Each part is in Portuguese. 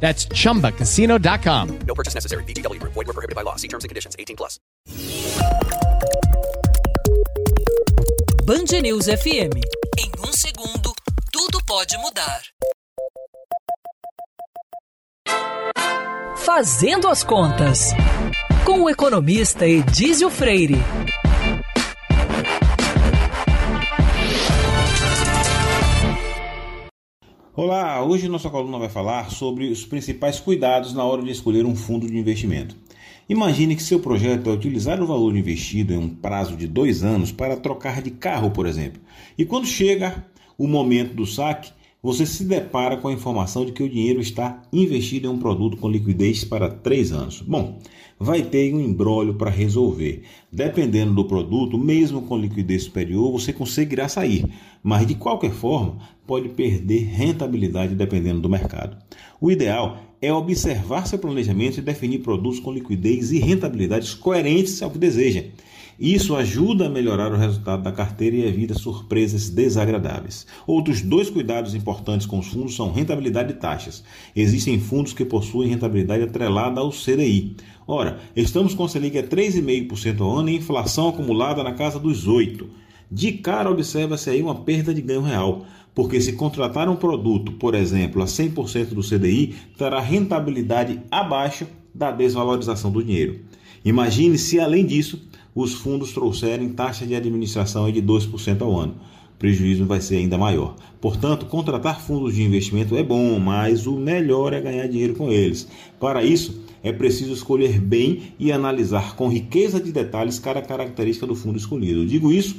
That's chumbacasino.com. No purchase necessary. VGW Group. Void were prohibited by law. See terms and conditions. 18 plus. Band News FM. Em um segundo, tudo pode mudar. Fazendo as contas. Com o economista Edísio Freire. Olá, hoje nossa coluna vai falar sobre os principais cuidados na hora de escolher um fundo de investimento. Imagine que seu projeto é utilizar o valor investido em um prazo de dois anos para trocar de carro, por exemplo. E quando chega o momento do saque, você se depara com a informação de que o dinheiro está investido em um produto com liquidez para três anos. Bom, vai ter um embrólio para resolver. Dependendo do produto, mesmo com liquidez superior, você conseguirá sair, mas de qualquer forma pode perder rentabilidade dependendo do mercado. O ideal é observar seu planejamento e definir produtos com liquidez e rentabilidades coerentes ao que deseja. Isso ajuda a melhorar o resultado da carteira e evita surpresas desagradáveis. Outros dois cuidados importantes com os fundos são rentabilidade e taxas. Existem fundos que possuem rentabilidade atrelada ao CDI. Ora, estamos com a Selic a 3,5% ao ano e inflação acumulada na casa dos 8%. De cara, observa-se aí uma perda de ganho real, porque se contratar um produto, por exemplo, a 100% do CDI, terá rentabilidade abaixo da desvalorização do dinheiro. Imagine se, além disso, os fundos trouxerem taxa de administração de 2% ao ano. O prejuízo vai ser ainda maior. Portanto, contratar fundos de investimento é bom, mas o melhor é ganhar dinheiro com eles. Para isso, é preciso escolher bem e analisar com riqueza de detalhes cada característica do fundo escolhido. Eu digo isso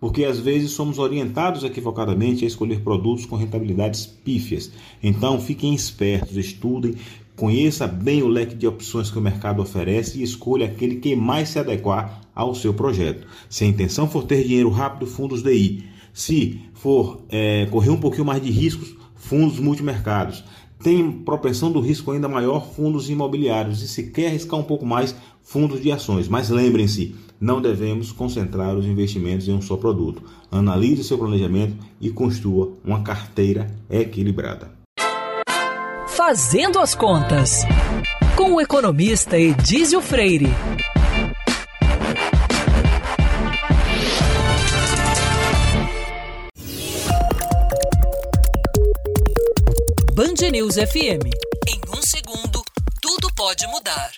porque às vezes somos orientados equivocadamente a escolher produtos com rentabilidades pífias. Então, fiquem espertos, estudem, conheça bem o leque de opções que o mercado oferece e escolha aquele que mais se adequar ao seu projeto. Se a intenção for ter dinheiro rápido, fundos DI. Se for é, correr um pouquinho mais de riscos, fundos multimercados. Tem propensão do risco ainda maior, fundos imobiliários. E se quer arriscar um pouco mais, fundos de ações. Mas lembrem-se, não devemos concentrar os investimentos em um só produto. Analise seu planejamento e construa uma carteira equilibrada. Fazendo as contas. Com o economista Edísio Freire. News FM. Em um segundo, tudo pode mudar.